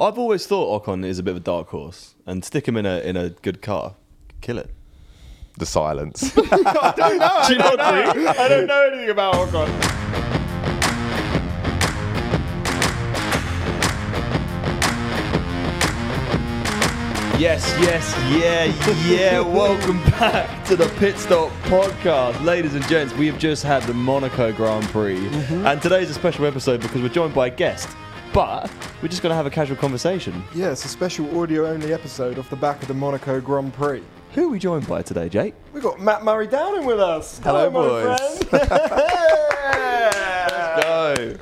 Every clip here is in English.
I've always thought Ocon is a bit of a dark horse, and stick him in a in a good car, kill it. The silence. I don't know. I, don't know. I don't know anything about Ocon. Yes, yes, yeah, yeah. Welcome back to the Pit Stop Podcast. Ladies and gents, we have just had the Monaco Grand Prix. Mm-hmm. And today's a special episode because we're joined by a guest. But we're just going to have a casual conversation. Yeah, it's a special audio-only episode off the back of the Monaco Grand Prix. Who are we joined by today, Jake? We've got Matt Murray Downing with us. Hello, my boys. friend. Go.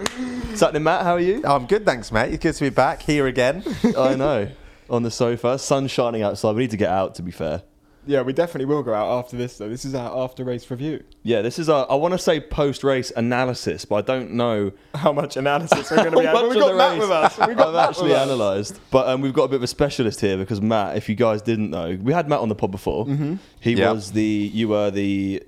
What's happening, Matt? How are you? I'm good, thanks, mate. It's good to be back here again. I know. On the sofa, sun shining outside. We need to get out, to be fair. Yeah, we definitely will go out after this, though. This is our after-race review. Yeah, this is our, I want to say post race analysis, but I don't know How much analysis we're going to be How having. much We've got the Matt race with us. We've got I've Matt actually analysed. But um, we've got a bit of a specialist here because Matt, if you guys didn't know, we had Matt on the pod before. Mm-hmm. He Yeah. was the, you were the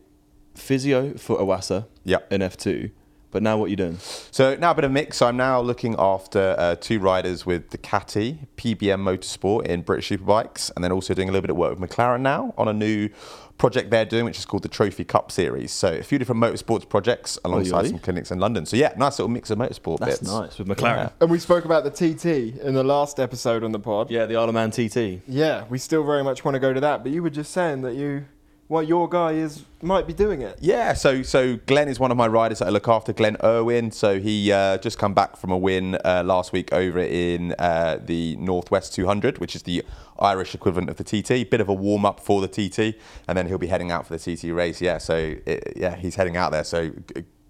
physio for Iwasa Yep. in F2. But now what are you doing? So now a bit of mix. I'm now looking after uh, two riders with the Ducati, PBM Motorsport in British Superbikes, and then also doing a little bit of work with McLaren now on a new project they're doing, which is called the Trophy Cup Series. So a few different motorsports projects alongside yeah. some clinics in London. So yeah, nice little mix of motorsport That's bits. nice with McLaren. And we spoke about the TT in the last episode on the pod. Yeah, the Isle of Man TT. Yeah, we still very much want to go to that. But you were just saying that you, well, your guy is might be doing it. Yeah, so so Glenn is one of my riders that I look after. Glenn Irwin. So he uh, just come back from a win uh, last week over in uh, the Northwest 200, which is the Irish equivalent of the TT. Bit of a warm up for the TT, and then he'll be heading out for the TT race. Yeah, so it, yeah, he's heading out there. So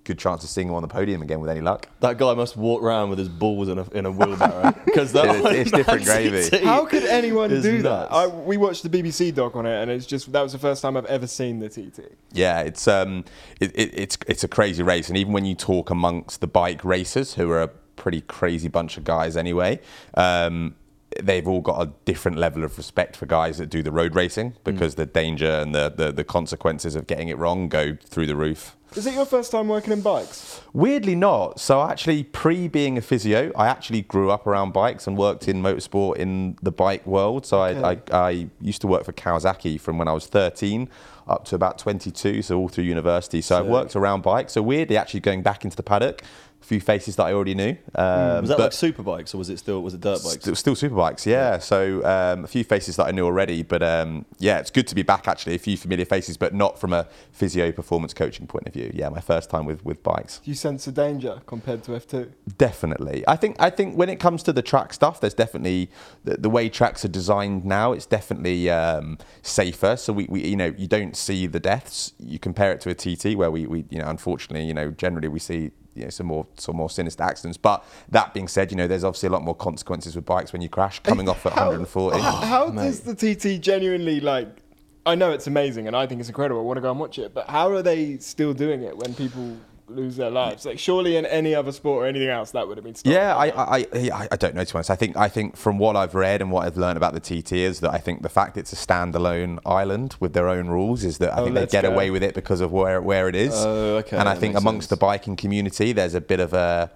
good chance of seeing him on the podium again with any luck. That guy must walk around with his balls in a, in a wheelbarrow. Because that It's- it's different Man gravy. How could anyone do nuts. that? I, we watched the BBC doc on it, and it's just that was the first time I've ever seen the TT. Yeah, it's um, it, it, it's it's a crazy race, and even when you talk amongst the bike racers, who are a pretty crazy bunch of guys anyway, um, they've all got a different level of respect for guys that do the road racing because the danger and the, the the consequences of getting it wrong go through the roof. Is it your first time working in bikes? Weirdly not. So actually, pre being a physio, I actually grew up around bikes and worked in motorsport in the bike world. So I, I, I used to work for Kawasaki from when I was 13 up to about 22, so all through university. So I've worked around bikes. So weirdly, actually going back into the paddock, few faces that I already knew. Um, Was that like super bikes or was it still was it dirt bikes? Still, still superbikes, yeah. So um, a few faces that I knew already, but um, yeah, it's good to be back. Actually, a few familiar faces, but not from a physio performance coaching point of view. Yeah, my first time with with bikes. Do you sense the danger compared to F2? Definitely. I think I think when it comes to the track stuff, there's definitely the, the way tracks are designed now. It's definitely um, safer. So we, we you know you don't see the deaths. You compare it to a TT where we, we you know unfortunately you know generally we see you know some more some more sinister accidents. But that being said, you know there's obviously a lot more consequences with bikes when you crash coming off at How- 140. How, how does the TT genuinely like? I know it's amazing, and I think it's incredible. I want to go and watch it, but how are they still doing it when people lose their lives? Like, surely in any other sport or anything else, that would have been stopped. Yeah, I, I, I, I don't know to be honest. I think, I think from what I've read and what I've learned about the TT is that I think the fact it's a standalone island with their own rules is that I Oh, think they get go. away with it because of where where it is. Oh, okay, And I think amongst sense. the biking community, there's a bit of a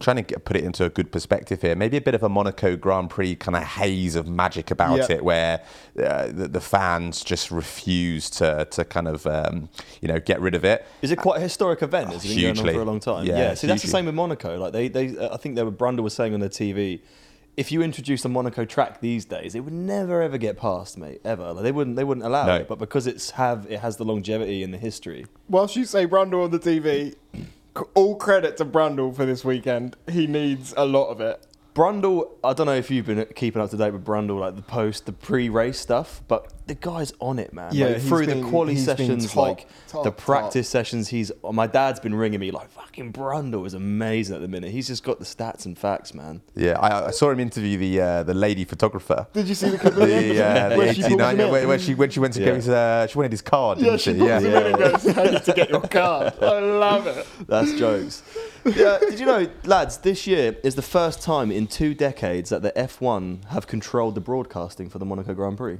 trying to get, put it into a good perspective here. Maybe a bit of a Monaco Grand Prix kind of haze of magic about Yeah. it, where uh, the, the fans just refuse to to kind of um, you know get rid of it. Is it quite a historic event? Has it been going on Hugely. for a long time? Yeah, See, that's the same with Monaco. Like they, they, uh, I think they were Brundle was saying on their TV, if you introduce a Monaco track these days, it would never ever get past, mate. Ever. Like they wouldn't, they wouldn't allow No. it. But because it's have, it has the longevity and the history. Whilst you say Brundle on the TV, c- all credit to Brundle for this weekend. He needs a lot of it. Brundle, I don't know if you've been keeping up to date with Brundle, like the post, the pre-race stuff, but the guy's on it, man. Yeah, like, through been- the quali sessions, top, like top, the top. practice sessions. He's. My dad's been ringing me like, "Fucking Brundle is amazing at the minute. He's just got the stats and facts, man." Yeah, I, I saw him interview the uh, the lady photographer. Did you see the clip? of the, uh, the Where she pulls 89 him in? when, when she when she went to Yeah. get his uh, she wanted his card, Yeah, didn't she she? pulls him in and goes, "I need to get your card." I love it. That's jokes. Yeah, did you know, lads? This year is the first time in two decades that the F1 have controlled the broadcasting for the Monaco Grand Prix.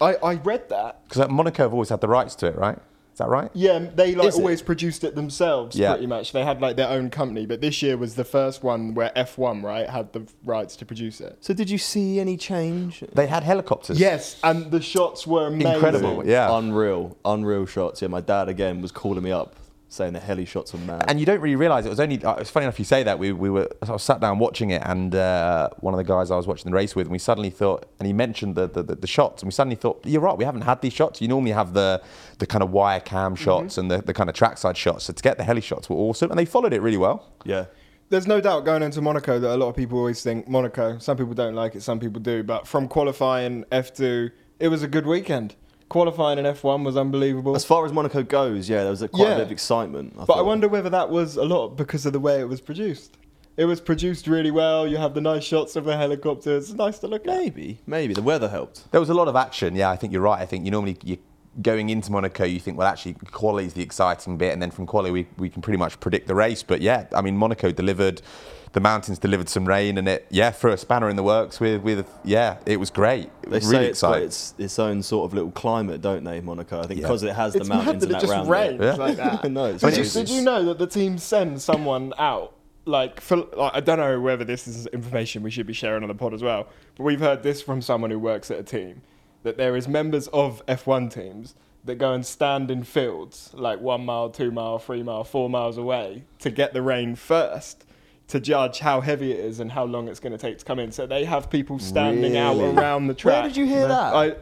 I, I read that. Because Monaco have always had the rights to it, right? Is that right? Yeah, they like Is it? always produced it themselves, Yeah. pretty much. They had like their own company, but this year was the first one where F1 right had the rights to produce it. So did you see any change? They had helicopters. Yes, and the shots were amazing. Incredible, yeah. Unreal, unreal shots. Yeah, my dad again was calling me up saying the heli shots were mad. And you don't really realise it was only. Uh, it's funny enough you say that. We, we were. I was sat down watching it, and uh, one of the guys I was watching the race with, and we suddenly thought, and he mentioned the, the, the, the shots, and we suddenly thought, you're right. We haven't had these shots. You normally have the the kind of wire cam shots and the, the kind of trackside shots. So to get the heli shots were awesome, and they followed it really well. yeah. There's no doubt going into Monaco that a lot of people always think Monaco. Some people don't like it, some people do. But from qualifying F2, it was a good weekend. Qualifying in F1 was unbelievable. As far as Monaco goes, yeah, there was a, quite a bit of excitement. But I wonder whether that was a lot because of the way it was produced. It was produced really well. You have the nice shots of the helicopters. It's nice to look at. maybe, maybe the weather helped. There was a lot of action. Yeah, I think you're right. I think you normally you're going into Monaco, you think, well, actually, quali is the exciting bit, and then from quali we, we can pretty much predict the race. But yeah, I mean, Monaco delivered. The mountains delivered some rain, and it yeah threw a spanner in the works with with yeah it was great. It They was say really it's got its its own sort of little climate, don't they, Monaco? I think Yeah. because it has It's the mad mountains that and it that just around rains it. Yeah. like that. no, it's Did you, did you know that the team send someone out? Like, for, like, I don't know whether this is information we should be sharing on the pod as well, but we've heard this from someone who works at a team that there is members of F1 teams that go and stand in fields like one mile, two mile, three mile, four miles away to get the rain first to judge how heavy it is and how long it's going to take to come in. So they have people standing out around the track. Where did you hear that? I,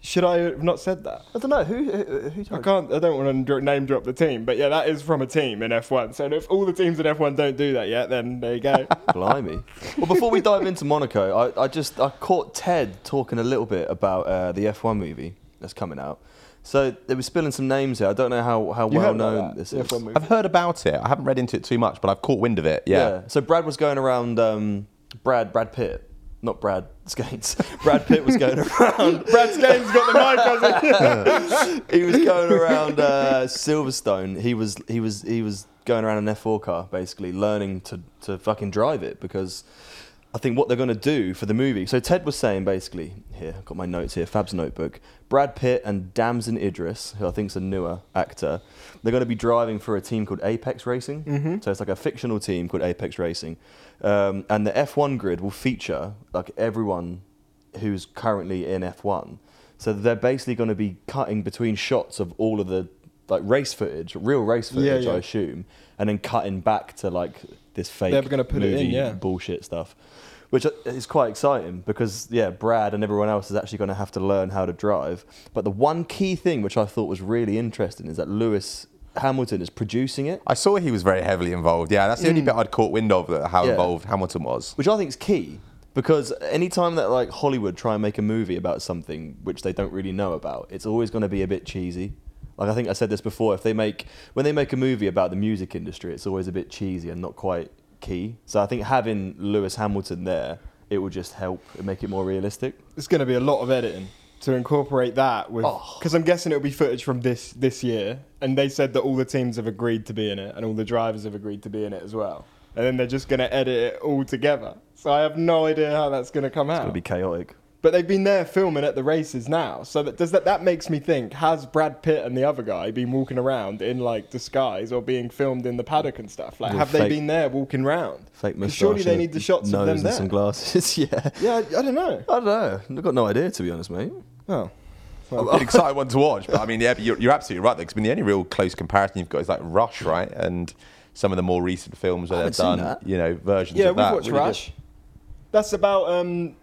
should I have not said that? I don't know who who, who I can't. I don't want to name drop the team, but yeah, that is from a team in F1. So if all the teams in F1 don't do that yet, then there you go. Blimey. Well, before we dive into Monaco, I, I just I caught Ted talking a little bit about uh, the F1 movie that's coming out. So they were spilling some names here. I don't know how, how well known this the is. I've heard about it. I haven't read into it too much, but I've caught wind of it. Yeah. So Brad was going around. Um, Brad Brad Pitt, not Brad Skates. Brad Pitt was going around. Brad Skane's got the mic, hasn't he? he was going around uh, Silverstone. He was he was he was going around an F4 car, basically learning to to fucking drive it because I think what they're going to do for the movie. So Ted was saying basically here, I've got my notes here, Fab's notebook. Brad Pitt and Damson Idris, who I think is a newer actor, they're going to be driving for a team called Apex Racing. Mm-hmm. So it's like a fictional team called Apex Racing, um, and the F1 grid will feature like everyone who's currently in F1. So they're basically going to be cutting between shots of all of the like race footage, real race footage, yeah. I assume, and then cutting back to like this fake They're gonna put it in, movie yeah. bullshit stuff, which is quite exciting because yeah, Brad and everyone else is actually going to have to learn how to drive. But the one key thing which I thought was really interesting is that Lewis Hamilton is producing it, I saw he was very heavily involved. Yeah, that's the only bit I'd caught wind of uh, how Mm. Yeah. involved Hamilton was. which I think is key. Because anytime that like Hollywood try and make a movie about something which they don't really know about, it's always going to be a bit cheesy. Like I think I said this before. If they make when they make a movie about the music industry, it's always a bit cheesy and not quite key. So I think having Lewis Hamilton there, it will just help and make it more realistic. It's going to be a lot of editing to incorporate that with Oh. because I'm guessing it'll be footage from this this year, and they said that all the teams have agreed to be in it, and all the drivers have agreed to be in it as well. And then they're just going to edit it all together. So I have no idea how that's going to come It's out. It's going to be chaotic. But they've been there filming at the races now. So that does that that makes me think: Has Brad Pitt and the other guy been walking around in like disguise or being filmed in the paddock and stuff? Like, With have they been there walking around? Fake 'Cause mustache. Surely they and need the shots nose of them there. some glasses. yeah. Yeah, I, I don't know. I don't know. I've got no idea to be honest, mate. Oh, Well, an exciting one to watch. But I mean, yeah, but you're, you're absolutely right. Because I mean, the only real close comparison you've got is like Rush, right? And some of the more recent films where I they've done, that. you know, versions yeah, of we've watched Really good. Rush. That's about um,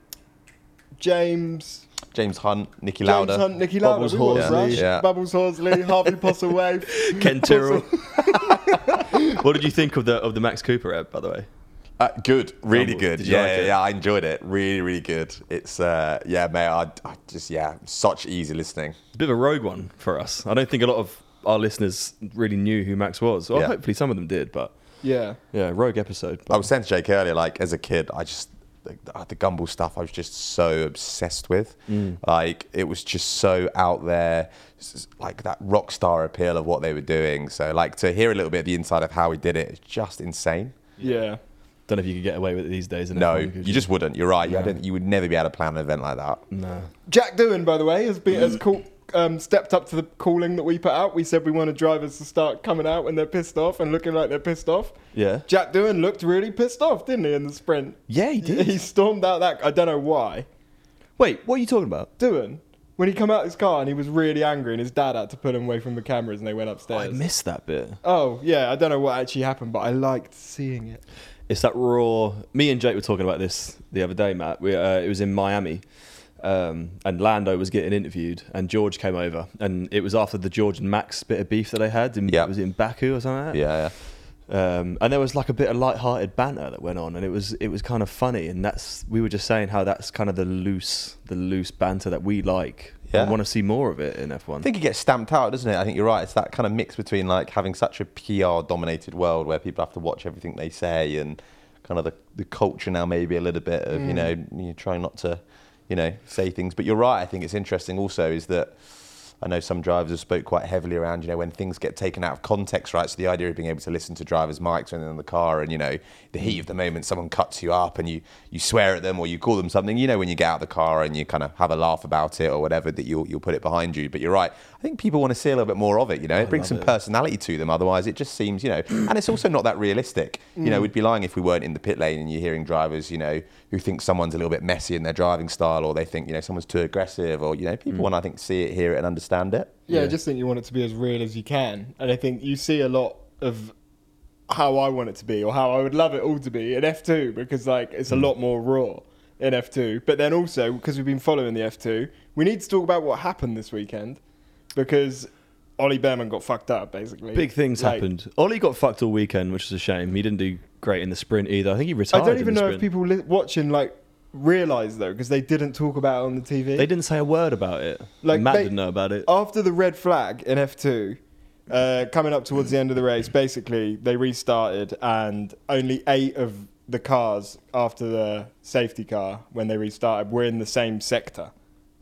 James James Hunt, Niki James Lauda. Hunt, Niki Lauda. Bubbles we watched Horsley. Rush. Yeah. Bubbles Horsley, Harvey Postlethwaite. Ken Tyrrell. what did you think of the of the Max Cooper ad, by the way? Uh, good, really Humble. good. Did you Yeah, like yeah, it? yeah, I enjoyed it. Really, really good. It's uh, yeah, mate. I, I just yeah, such easy listening. a bit of a rogue one for us. I don't think a lot of our listeners really knew who Max was. Well, Yeah. hopefully some of them did, but Yeah. yeah, rogue episode. I was saying to Jake earlier, like as a kid, I just the, the Gumball stuff I was just so obsessed with. Mm. Like it was just so out there, like that rock star appeal of what they were doing. So like to hear a little bit of the inside of how he did it, it's just insane. Yeah. Don't know if you could get away with it these days. No, F1, you just wouldn't. You're right. You, I No. don't, you would never be able to plan an event like that. no. Jack Doohan, by the way, has been has caught um, stepped up to the calling that we put out. We said we wanted drivers to start coming out when they're pissed off and looking like they're pissed off. Yeah. Jack Doohan looked really pissed off, didn't he, in the sprint? Yeah, he did. He stormed out that. I don't know why. Wait, what are you talking about? Doohan, when he come out of his car and he was really angry, and his dad had to pull him away from the cameras, and they went upstairs. I missed that bit. oh yeah, I don't know what actually happened, but I liked seeing it. It's that raw. Me and Jake were talking about this the other day, Matt. We, uh, it was in Miami, um, and Lando was getting interviewed, and George came over, and it was after the George and Max bit of beef that they had. In, Yeah. Was it in Baku or something? Like that? Yeah, yeah. Um, and there was like a bit of light-hearted banter that went on, and it was it was kind of funny. And that's we were just saying how that's kind of the loose the loose banter that we like. Yeah. and want to see more of it in F1. I think it gets stamped out, doesn't it? I think you're right. It's that kind of mix between like having such a PR dominated world where people have to watch everything they say and kind of the, the culture now maybe a little bit of, you know, you trying not to, you know, say things. But you're right. I think it's interesting also is that I know some drivers have spoke quite heavily around, you know, when things get taken out of context, right? So the idea of being able to listen to drivers' mics when they're in the car and, you know, the heat of the moment, someone cuts you up and you, you swear at them or you call them something, you know, when you get out of the car and you kind of have a laugh about it or whatever, that you'll, you'll put it behind you. But you're right. I think people want to see a little bit more of it, you know, it brings some personality to them. Otherwise, it just seems, you know, and it's also not that realistic. You know, mm. we'd be lying if we weren't in the pit lane and you're hearing drivers, you know, who think someone's a little bit messy in their driving style or they think, you know, someone's too aggressive or, you know, people mm. want to, I think, see it, hear it and understand it. Yeah, I Yeah. just think you want it to be as real as you can. And I think you see a lot of how I want it to be or how I would love it all to be in F2 because like it's a mm. lot more raw in F2. But then also because we've been following the F2, we need to talk about what happened this weekend because Ollie Bearman got fucked up basically. Big things Like, happened. Ollie got fucked all weekend, which is a shame. He didn't do great in the sprint either. I think he retired. I don't even know sprint. if people li- watching like realize though because they didn't talk about it on the TV. They didn't say a word about it. Like, Matt they- didn't know about it. after the red flag in F2, uh, coming up towards the end of the race, basically they restarted and only eight of the cars after the safety car when they restarted were in the same sector.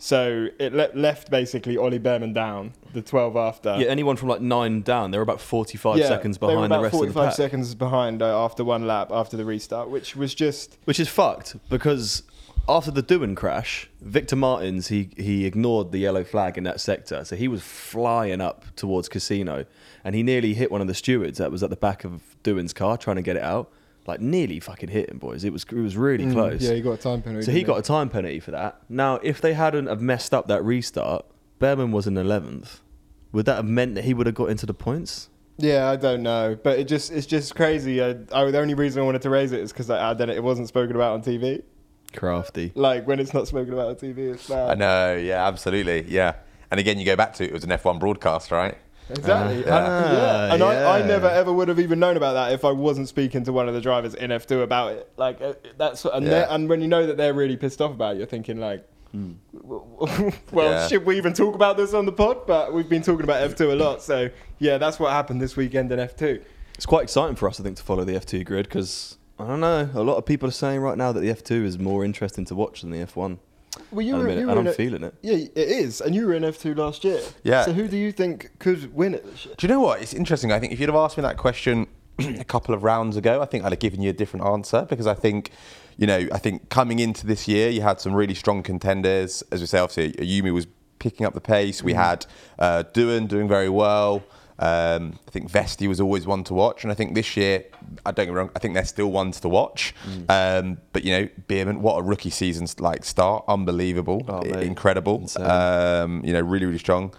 So it le- left basically Ollie Bearman down, the 12 after. yeah, anyone from like nine down, they're about forty-five Yeah, seconds they were behind the rest of the 45 pack, seconds behind uh, after one lap after the restart, which was just which is fucked because after the Doohan crash, Victor Martins he he ignored the yellow flag in that sector, so he was flying up towards Casino, and he nearly hit one of the stewards that was at the back of Doohan's car trying to get it out. Like nearly fucking hit him, boys. It was it was really close. Mm, Yeah, he got a time penalty. So he didn't got a time penalty for that. Now, if they hadn't have messed up that restart, Bearman was in eleventh. Would that have meant that he would have got into the points? Yeah, I don't know, but it just it's just crazy. I, I, the only reason I wanted to raise it is because I, I don't, it wasn't spoken about on TV. Crafty. Like when it's not spoken about on TV, it's bad. I know, yeah, absolutely, yeah. And again, you go back to it, it was an F1 broadcast, right? Exactly. Ah, And- yeah. And I, I never ever would have even known about that if I wasn't speaking to one of the drivers in F2 about it. Like uh, that's and, Yeah. and when you know that they're really pissed off about it, you're thinking like. well, Yeah. should we even talk about this on the pod? But we've been talking about F2 a lot, so yeah, that's what happened this weekend in F2. It's quite exciting for us, I think, to follow the F2 grid because I don't know. A lot of people are saying right now that the F2 is more interesting to watch than the F1. Well, you were, minute, you were and I'm a- feeling it. Yeah, it is, and you were in F2 last year. Yeah. So who do you think could win it this year? Do you know what? It's interesting. I think if you'd have asked me that question a couple of rounds ago, I think I'd have given you a different answer because I think, you know, I think coming into this year, you had some really strong contenders. As we say, obviously, Yumi was picking up the pace. We had uh, doing very well. Um, I think Vesti was always one to watch, and I think this year, I don't get me wrong, I think they're still ones to watch. Um, but you know, Bearman, what a rookie season like start, unbelievable, Oh, incredible. Um, you know, really, really strong.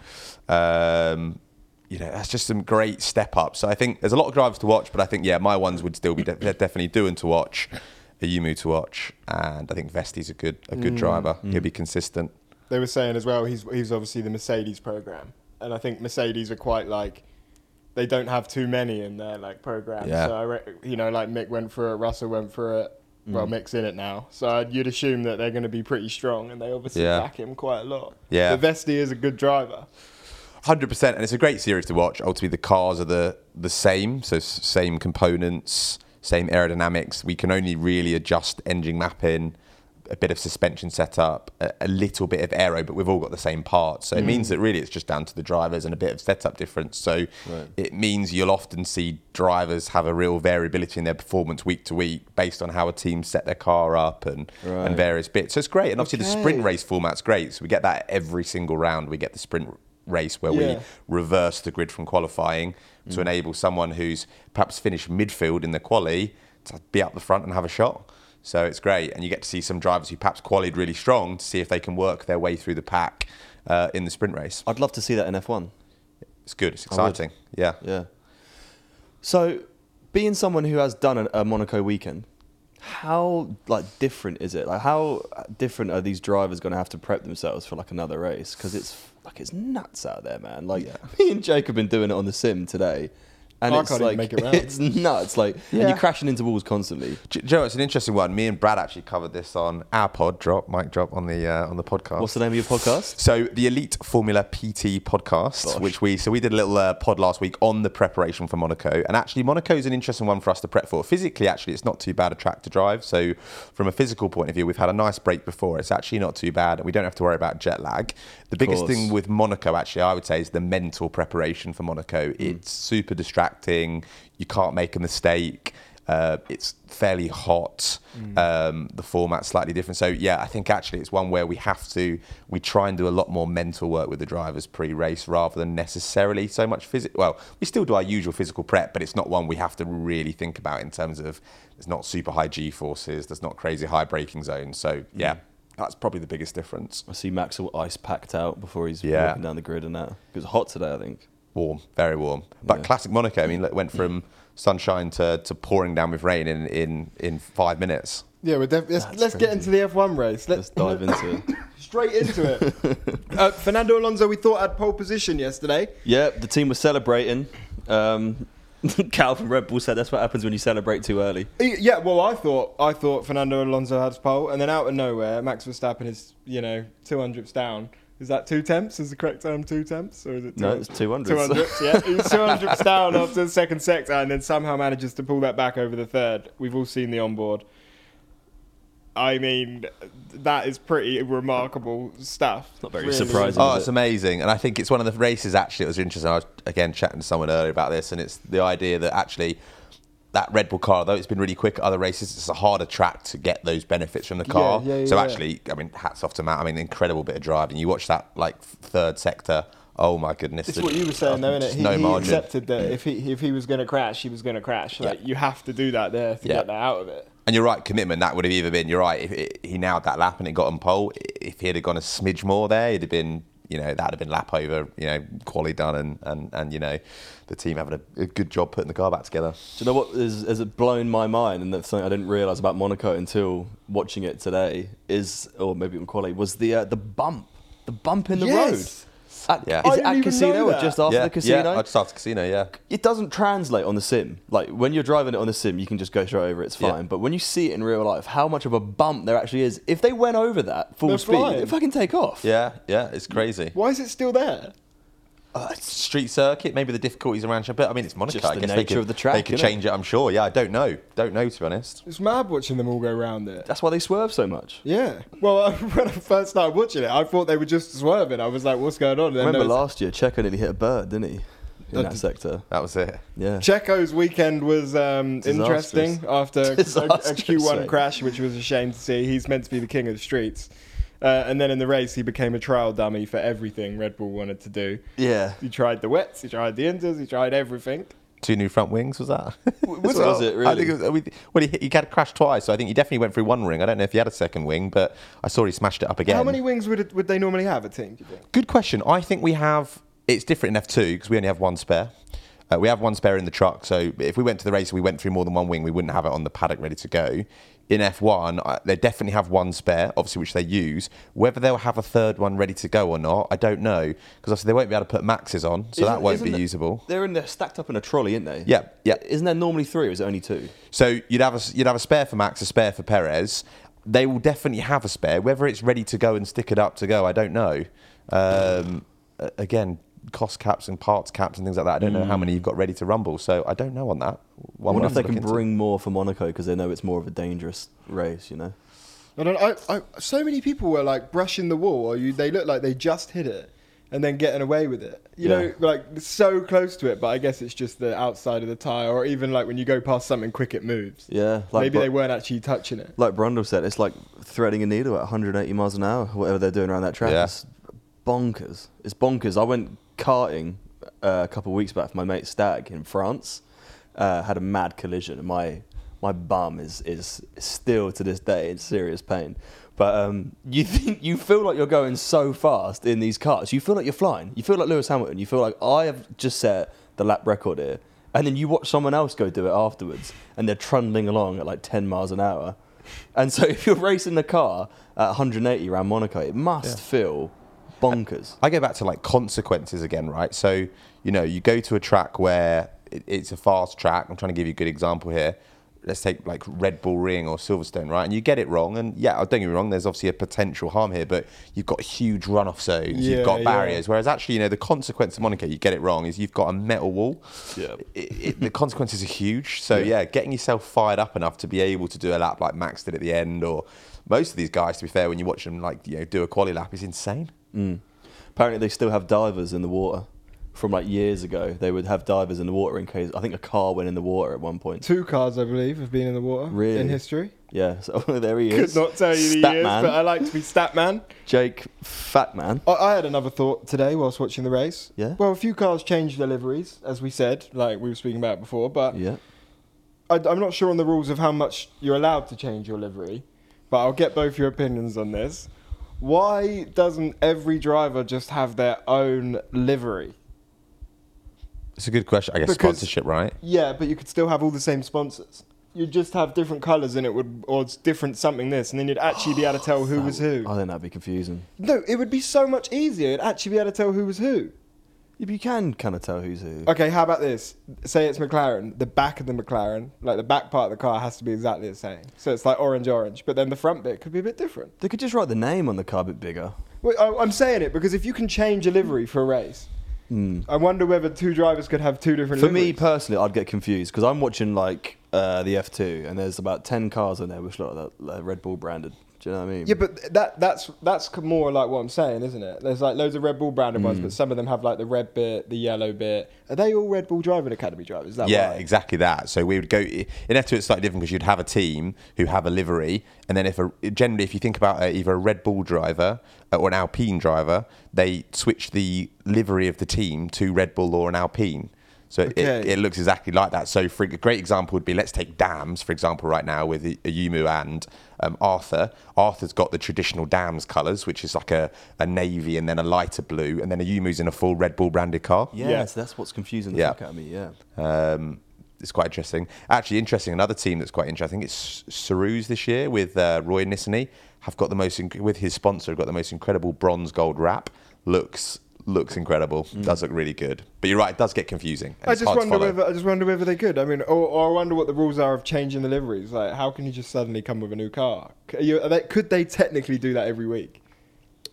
Um, you know, that's just some great step up. So I think there's a lot of drivers to watch, but I think yeah, my ones would still be de- they're definitely doing to watch, Ayumu to watch, and I think Vesti's a good a good driver. He'll be consistent. They were saying as well he's he's obviously the Mercedes program, and I think Mercedes are quite like they don't have too many in their like program. Yeah. So I re- you know, like Mick went for it, Russell went for it. Mm. Well, Mick's in it now, so you'd assume that they're going to be pretty strong, and they obviously Yeah. back him quite a lot. Yeah. but Vesti is a good driver. Hundred percent, and it's a great series to watch. Ultimately, the cars are the the same, so same components, same aerodynamics. We can only really adjust engine mapping a bit of suspension setup, a, a little bit of aero, but we've all got the same parts. So it mm. means that really it's just down to the drivers and a bit of setup difference. So Right. it means you'll often see drivers have a real variability in their performance week to week based on how a team set their car up and, Right. and various bits. So it's great. And obviously the sprint race format's great. So we get that every single round. We get the sprint race where Yeah. we reverse the grid from qualifying to mm. enable someone who's perhaps finished midfield in the quali to be up the front and have a shot. So it's great, and you get to see some drivers who perhaps qualified really strong to see if they can work their way through the pack uh, in the sprint race. I'd love to see that in F1. It's good. It's exciting. Yeah. Yeah. So, being someone who has done a, Monaco weekend, how like different is it? Like, how different are these drivers going to have to prep themselves for like another race? Because it's like it's nuts out there, man. Like Yeah. me and Jake have been doing it on the sim today, and I it's can't even like make it round. it's nuts. Like, and Yeah. you're crashing into walls constantly. Do you know, it's an interesting one. Me and Brad actually covered this on our pod drop, mic drop on the uh, on the podcast. What's the name of your podcast? So the Elite Formula PT podcast, Gosh. which we so we did a little uh, pod last week on the preparation for Monaco, and actually Monaco is an interesting one for us to prep for. Physically, actually, it's not too bad a track to drive. So from a physical point of view, we've had a nice break before. It's actually not too bad, and we don't have to worry about jet lag. The biggest course. thing with Monaco, actually, I would say, is the mental preparation for Monaco. Mm. It's super distracting. Acting, you can't make a mistake. Uh, it's fairly hot. Um, the format's slightly different. So yeah, I think actually it's one where we have to we try and do a lot more mental work with the drivers pre-race rather than necessarily so much physical. Well, we still do our usual physical prep, but it's not one we have to really think about in terms of there's not super high G forces, there's not crazy high braking zones. So yeah, that's probably the biggest difference. I see Max all ice packed out before he's Yeah. walking down the grid and that. It was hot today, I think. Warm, very warm. But Yeah. classic Monaco. I mean, look, went from sunshine to, to pouring down with rain in, in, in five minutes. Yeah, we're def- let's, let's get into the F1 race. Let's dive into it. straight into it. uh, Fernando Alonso, we thought had pole position yesterday. Yeah, the team was celebrating. Um, Cal from Red Bull said that's what happens when you celebrate too early. Yeah, well, I thought I thought Fernando Alonso had his pole, and then out of nowhere, Max Verstappen is you know two hundredths down. Is that two temps? Is the correct term two temps, or is it? Two No, it's 200. Two hundredths. Yeah, he's two hundredths down after the second sector, and then somehow manages to pull that back over the third. We've all seen the onboard. I mean, that is pretty remarkable stuff. Not very Really. surprising. Oh, is it's it? amazing. And I think it's one of the races, actually, it was interesting. I was, again, chatting to someone earlier about this, and it's the idea that actually that Red Bull car, though it's been really quick at other races, it's a harder track to get those benefits from the car. Yeah, yeah, so yeah. actually, I mean, hats off to Matt. I mean, incredible bit of driving. You watch that, like, third sector. Oh, my goodness. It's what you were saying, though, just innit? He, no he margin. accepted that if he if he was going to crash, he was going to crash. Like you have to do that there to get that out of it. And you're right, commitment. That would have either been you're right. If it, he nailed that lap and it got on pole, if he had gone a smidge more there, it'd have been you know that'd have been lap over. You know, quality done, and and and you know, the team having a, a good job putting the car back together. Do you know what has, has it blown my mind, and that's something I didn't realise about Monaco until watching it today, is, or maybe in quality, was the uh, the bump, the bump in the Yes. road. At, Yeah. Is I it at casino or just after yeah, the casino? yeah. I just after the casino. Yeah, it doesn't translate on the sim. Like when you're driving it on the sim, you can just go straight over. It's Yeah. fine. But when you see it in real life, how much of a bump there actually is. If they went over that full They're speed, flying. if I can take off. yeah, yeah. It's crazy. Why is it still there? Uh, street circuit, maybe the difficulties around. But I mean, it's Monaco. Just I the guess they nature could, of the track, They could change it. I'm sure. Yeah, I don't know. Don't know to be honest. It's mad watching them all go round it. That's why they swerve so much. Yeah. Well, when I first started watching it, I thought they were just swerving. I was like, "What's going on?" And then Remember was- last year, Checo nearly hit a bird, didn't he? In Uh, that sector. That was it. Yeah. Checo's weekend was um, interesting after a, a Disastrous, Q1 mate. crash, which was a shame to see. He's meant to be the king of the streets. Uh, and then in the race, he became a trial dummy for everything Red Bull wanted to do. Yeah. He tried the wets, he tried the inters, he tried everything. Two new front wings was that? Was it- was it I think it was, well, he, he had a crash twice, so I think he definitely went through one ring. I don't know if he had a second wing, but I saw he smashed it up again. How many wings would, it, would they normally have, a team, do you think? Good question. I think we have. It's different in F2 because we only have one spare. Uh, we have one spare in the truck, so if we went to the race and we went through more than one wing, we wouldn't have it on the paddock ready to go. In F1, uh, they definitely have one spare, obviously, which they use. Whether they'll have a third one ready to go or not, I don't know, because obviously they won't be able to put maxes on, so that Isn't- won't be the- usable. They're in there stacked up in a trolley, aren't they? Yeah, yeah. Isn't there normally three or is it only two? So you'd have a you'd have a spare for Max, a spare for Perez. They will definitely have a spare. Whether it's ready to go and stick it up to go, I don't know. Um, again, cost caps and parts caps and things like that. I don't know how mm. many you've got ready to rumble, so I don't know on that. I wonder we'll if they can look into. bring more for Monaco because they know it's more of a dangerous race, you know? I don't. I, I, so many people were like brushing the wall, or you, they look like they just hit it and then getting away with it. You Yeah. know, like so close to it, but I guess it's just the outside of the tire, or even like when you go past something quick, it moves. Yeah, like Maybe Bru- they weren't actually touching it. like Brundle said, it's like threading a needle at 180 miles an hour, whatever they're doing around that track. Yeah. It's bonkers. It's bonkers. I went karting uh, a couple of weeks back for my mate Stag in France. Uh, had a mad collision, and my my bum is is still to this day in serious pain. But um, you think you feel like you're going so fast in these cars. You feel like you're flying. You feel like Lewis Hamilton. You feel like I have just set the lap record here, and then you watch someone else go do it afterwards, and they're trundling along at like 10 miles an hour. And so if you're racing the car at 180 around Monaco, it must feel bonkers. I go back to like consequences again, right? So, you know, you go to a track where it, it's a fast track. I'm trying to give you a good example here. Let's take like Red Bull Ring or Silverstone, right? And you get it wrong. And yeah, don't get me wrong, there's obviously a potential harm here, but you've got huge runoff zones, Yeah, you've got yeah. barriers. Whereas actually, you know, the consequence of Monaco, you get it wrong, is you've got a metal wall. Yeah. It, it, the consequences are huge. So yeah. getting yourself fired up enough to be able to do a lap like Max did at the end, or most of these guys, to be fair, when you watch them like you know do a quali lap, is insane. Mm. Apparently, they still have divers in the water from like years ago. They would have divers in the water in case I think a car went in the water at one point. Two cars, I believe, have been in the water Really? in history. Yeah, so there he is. Could not tell you the Stat years, man. but I like to be stat man. Jake Fat Man. I, I had another thought today whilst watching the race. Yeah? Well, a few cars changed their liveries, as we said, like we were speaking about before, but Yeah. I, I'm not sure on the rules of how much you're allowed to change your livery, but I'll get both your opinions on this. Why doesn't every driver just have their own livery? It's a good question. I guess Because- sponsorship, right? Yeah, but you could still have all the same sponsors. You'd just have different colours and it would, or it's different something this, and then you'd actually be able to tell who was who. I think that'd be confusing. No, it would be so much easier. You'd actually be able to tell who was who. You can kind of tell who's who. Okay, how about this? Say it's McLaren. The back of the McLaren, like the back part of the car, has to be exactly the same. So it's like orange, orange. But then the front bit could be a bit different. They could just write the name on the car a bit bigger. I, I'm saying it because if you can change a livery for a race, I wonder whether two drivers could have two different. For me personally, I'd get confused because I'm watching like uh, the F2 and there's about 10 cars in there which look like Red Bull branded. Do you know what I mean? Yeah, but that that's that's more like what I'm saying, isn't it? There's like loads of Red Bull branded ones, Hmm. but some of them have like the red bit, the yellow bit. Are they all Red Bull Driving Academy drivers? Is that Yeah, exactly that. So we would go in F2. It's slightly different because you'd have a team who have a livery, and then if a generally if you think about uh, either a Red Bull driver uh, or an Alpine driver, they switch the livery of the team to Red Bull or an Alpine. So it, Okay. it looks exactly like that. So for a great example would be let's take Dams for example right now with Ayumu and um, Arthur. Arthur's got the traditional Dams colours, which is like a, a navy and then a lighter blue, and then Ayumu's in a full Red Bull branded car. yeah, Yeah. so that's what's confusing the Yeah. fuck out of me. Yeah. Um, it's quite interesting. Actually, interesting. Another team that's quite interesting. It's Charouz this year with uh, Roy Nissany. Have got the most inc- with his sponsor. Have got the most incredible bronze gold wrap. Looks looks incredible. Mm. Does look really good. But you're right. It does get confusing. I just wonder whether I just wonder whether they could. I mean, or, or I wonder what the rules are of changing the liveries. Like, how can you just suddenly come with a new car? Are you- are they, could they technically do that every week?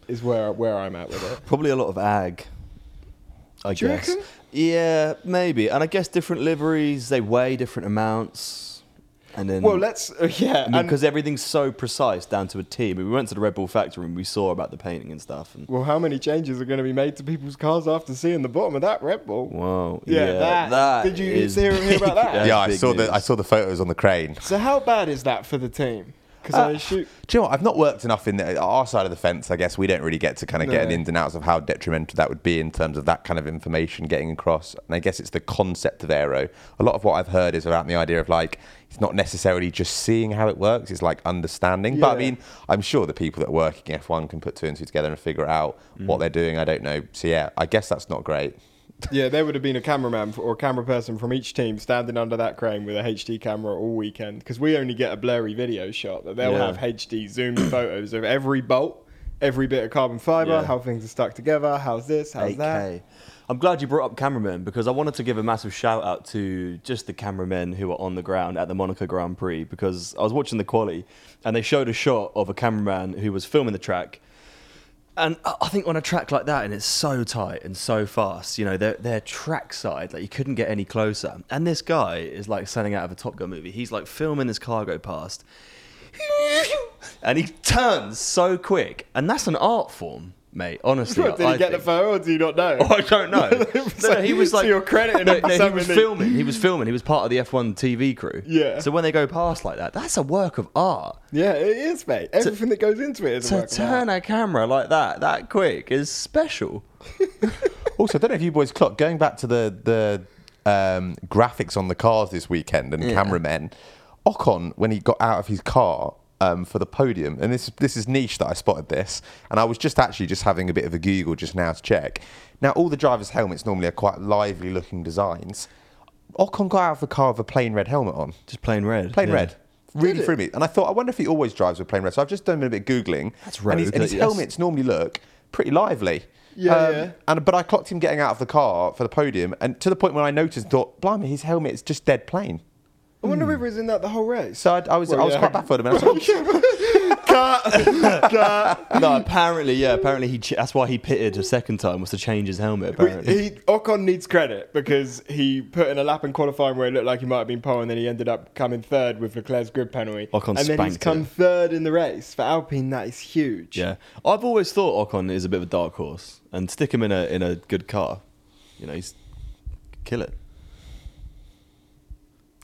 Is where where I'm at with it. Probably a lot of ag. I Do guess. Yeah, maybe. And I guess different liveries, they weigh different amounts. And then. Well, let's uh, yeah. and- because everything's so precise down to a T. We went to the Red Bull factory and we saw about the painting and stuff. And well, how many changes are going to be made to people's cars after seeing the bottom of that Red Bull? whoa, Yeah, yeah, that- did you is hear- hear about that? Yeah, I big saw the. I saw the photos on the crane. So how bad is that for the team? Because Uh, I shoot. Do you know what? I've not worked enough in the, our side of the fence. I guess we don't really get to kind of get an No. ins and outs of how detrimental that would be in terms of that kind of information getting across. And I guess it's the concept of aero. A lot of what I've heard is about the idea of like it's not necessarily just seeing how it works; it's like understanding. But I mean, I'm sure the people that are working F1 can put two and two together and figure out what they're doing. I don't know. So yeah, I guess that's not great. Yeah, there would have been a cameraman or a camera person from each team standing under that crane with a HD camera all weekend because we only get a blurry video shot, but they'll Yeah. have HD zoomed photos of every bolt, every bit of carbon fiber, Yeah. how things are stuck together, how's this, how's that. 8K. I'm glad you brought up cameramen because I wanted to give a massive shout out to just the cameramen who were on the ground at the Monaco Grand Prix because I was watching the quali and they showed a shot of a cameraman who was filming the track. And I think on a track like that, and it's so tight and so fast, you know, they're, they're trackside, like you couldn't get any closer. And this guy is like standing out of a Top Gun movie. He's like filming his cargo past. and he turns so quick, and that's an art form, mate. Honestly, Did he I get the think. photo or do you not know? Oh, I don't know. So- no, he was like you're crediting no, him no, he was filming. He was filming. He was part of the F1 TV crew. Yeah. So when they go past like that, that's a work of art. Yeah, it is, mate. Everything that goes into it is a To work of turn art. a camera like that, that quick, is special. Also, I don't know if you boys clock going back to the the um, graphics on the cars this weekend and Yeah. cameramen. Ocon, when he got out of his car um, for the podium, and this this is niche that I spotted this, and I was just actually just having a bit of a Google just now to check. Now, all the drivers' helmets normally are quite lively looking designs. Ocon got out of the car with a plain red helmet on. Just plain red. Plain yeah. red. Really Did threw me. And I thought, I wonder if he always drives with plain red. So I've just done a bit of Googling. That's And, his, and his that's- helmets normally look pretty lively. Um, Yeah, yeah. And but I clocked him getting out of the car for the podium, and to the point where I noticed, thought, blimey, his helmet is just dead plain. I wonder hmm. if he was in that the whole race. So I, I was, Well, I was yeah. quite baffled. I, mean, I was like, Cut. Cut. no, apparently, yeah, apparently he. Ch- that's why he pitted a second time was to change his helmet. We- Apparently, He Ocon needs credit because he put in a lap in qualifying where it looked like he might have been pole, and then he ended up coming third with Leclerc's grid penalty. Ocon and then he's spanked come it. third in the race for Alpine. That is huge. yeah. I've always thought Ocon is a bit of a dark horse, and stick him in a in a good car, you know, he's kill it.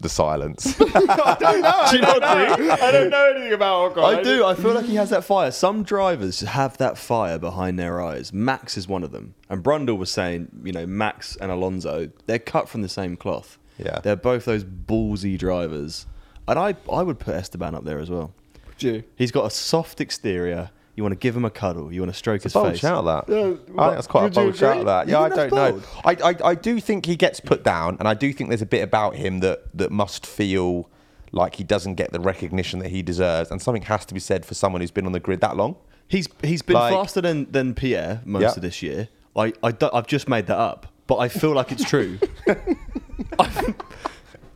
The silence. I don't know. I Do you don't not know. I don't know anything about Ocon. I do. I feel like he has that fire. Some drivers have that fire behind their eyes. Max is one of them. And Brundle was saying, you know, Max and Alonso, they're cut from the same cloth. Yeah. They're both those ballsy drivers. And I, I would put Esteban up there as well. Do you? He's got a soft exterior. You want to give him a cuddle. You want to stroke his bold face. shout that. Yeah, I think that's quite a would you bold shout that. Yeah, I don't that's know. I, I I do think he gets put down, and I do think there's a bit about him that that must feel like he doesn't get the recognition that he deserves, and something has to be said for someone who's been on the grid that long. He's he's been Like- faster than, than Pierre most Yeah. of this year. I, I don't- I've just made that up, but I feel like it's true. I,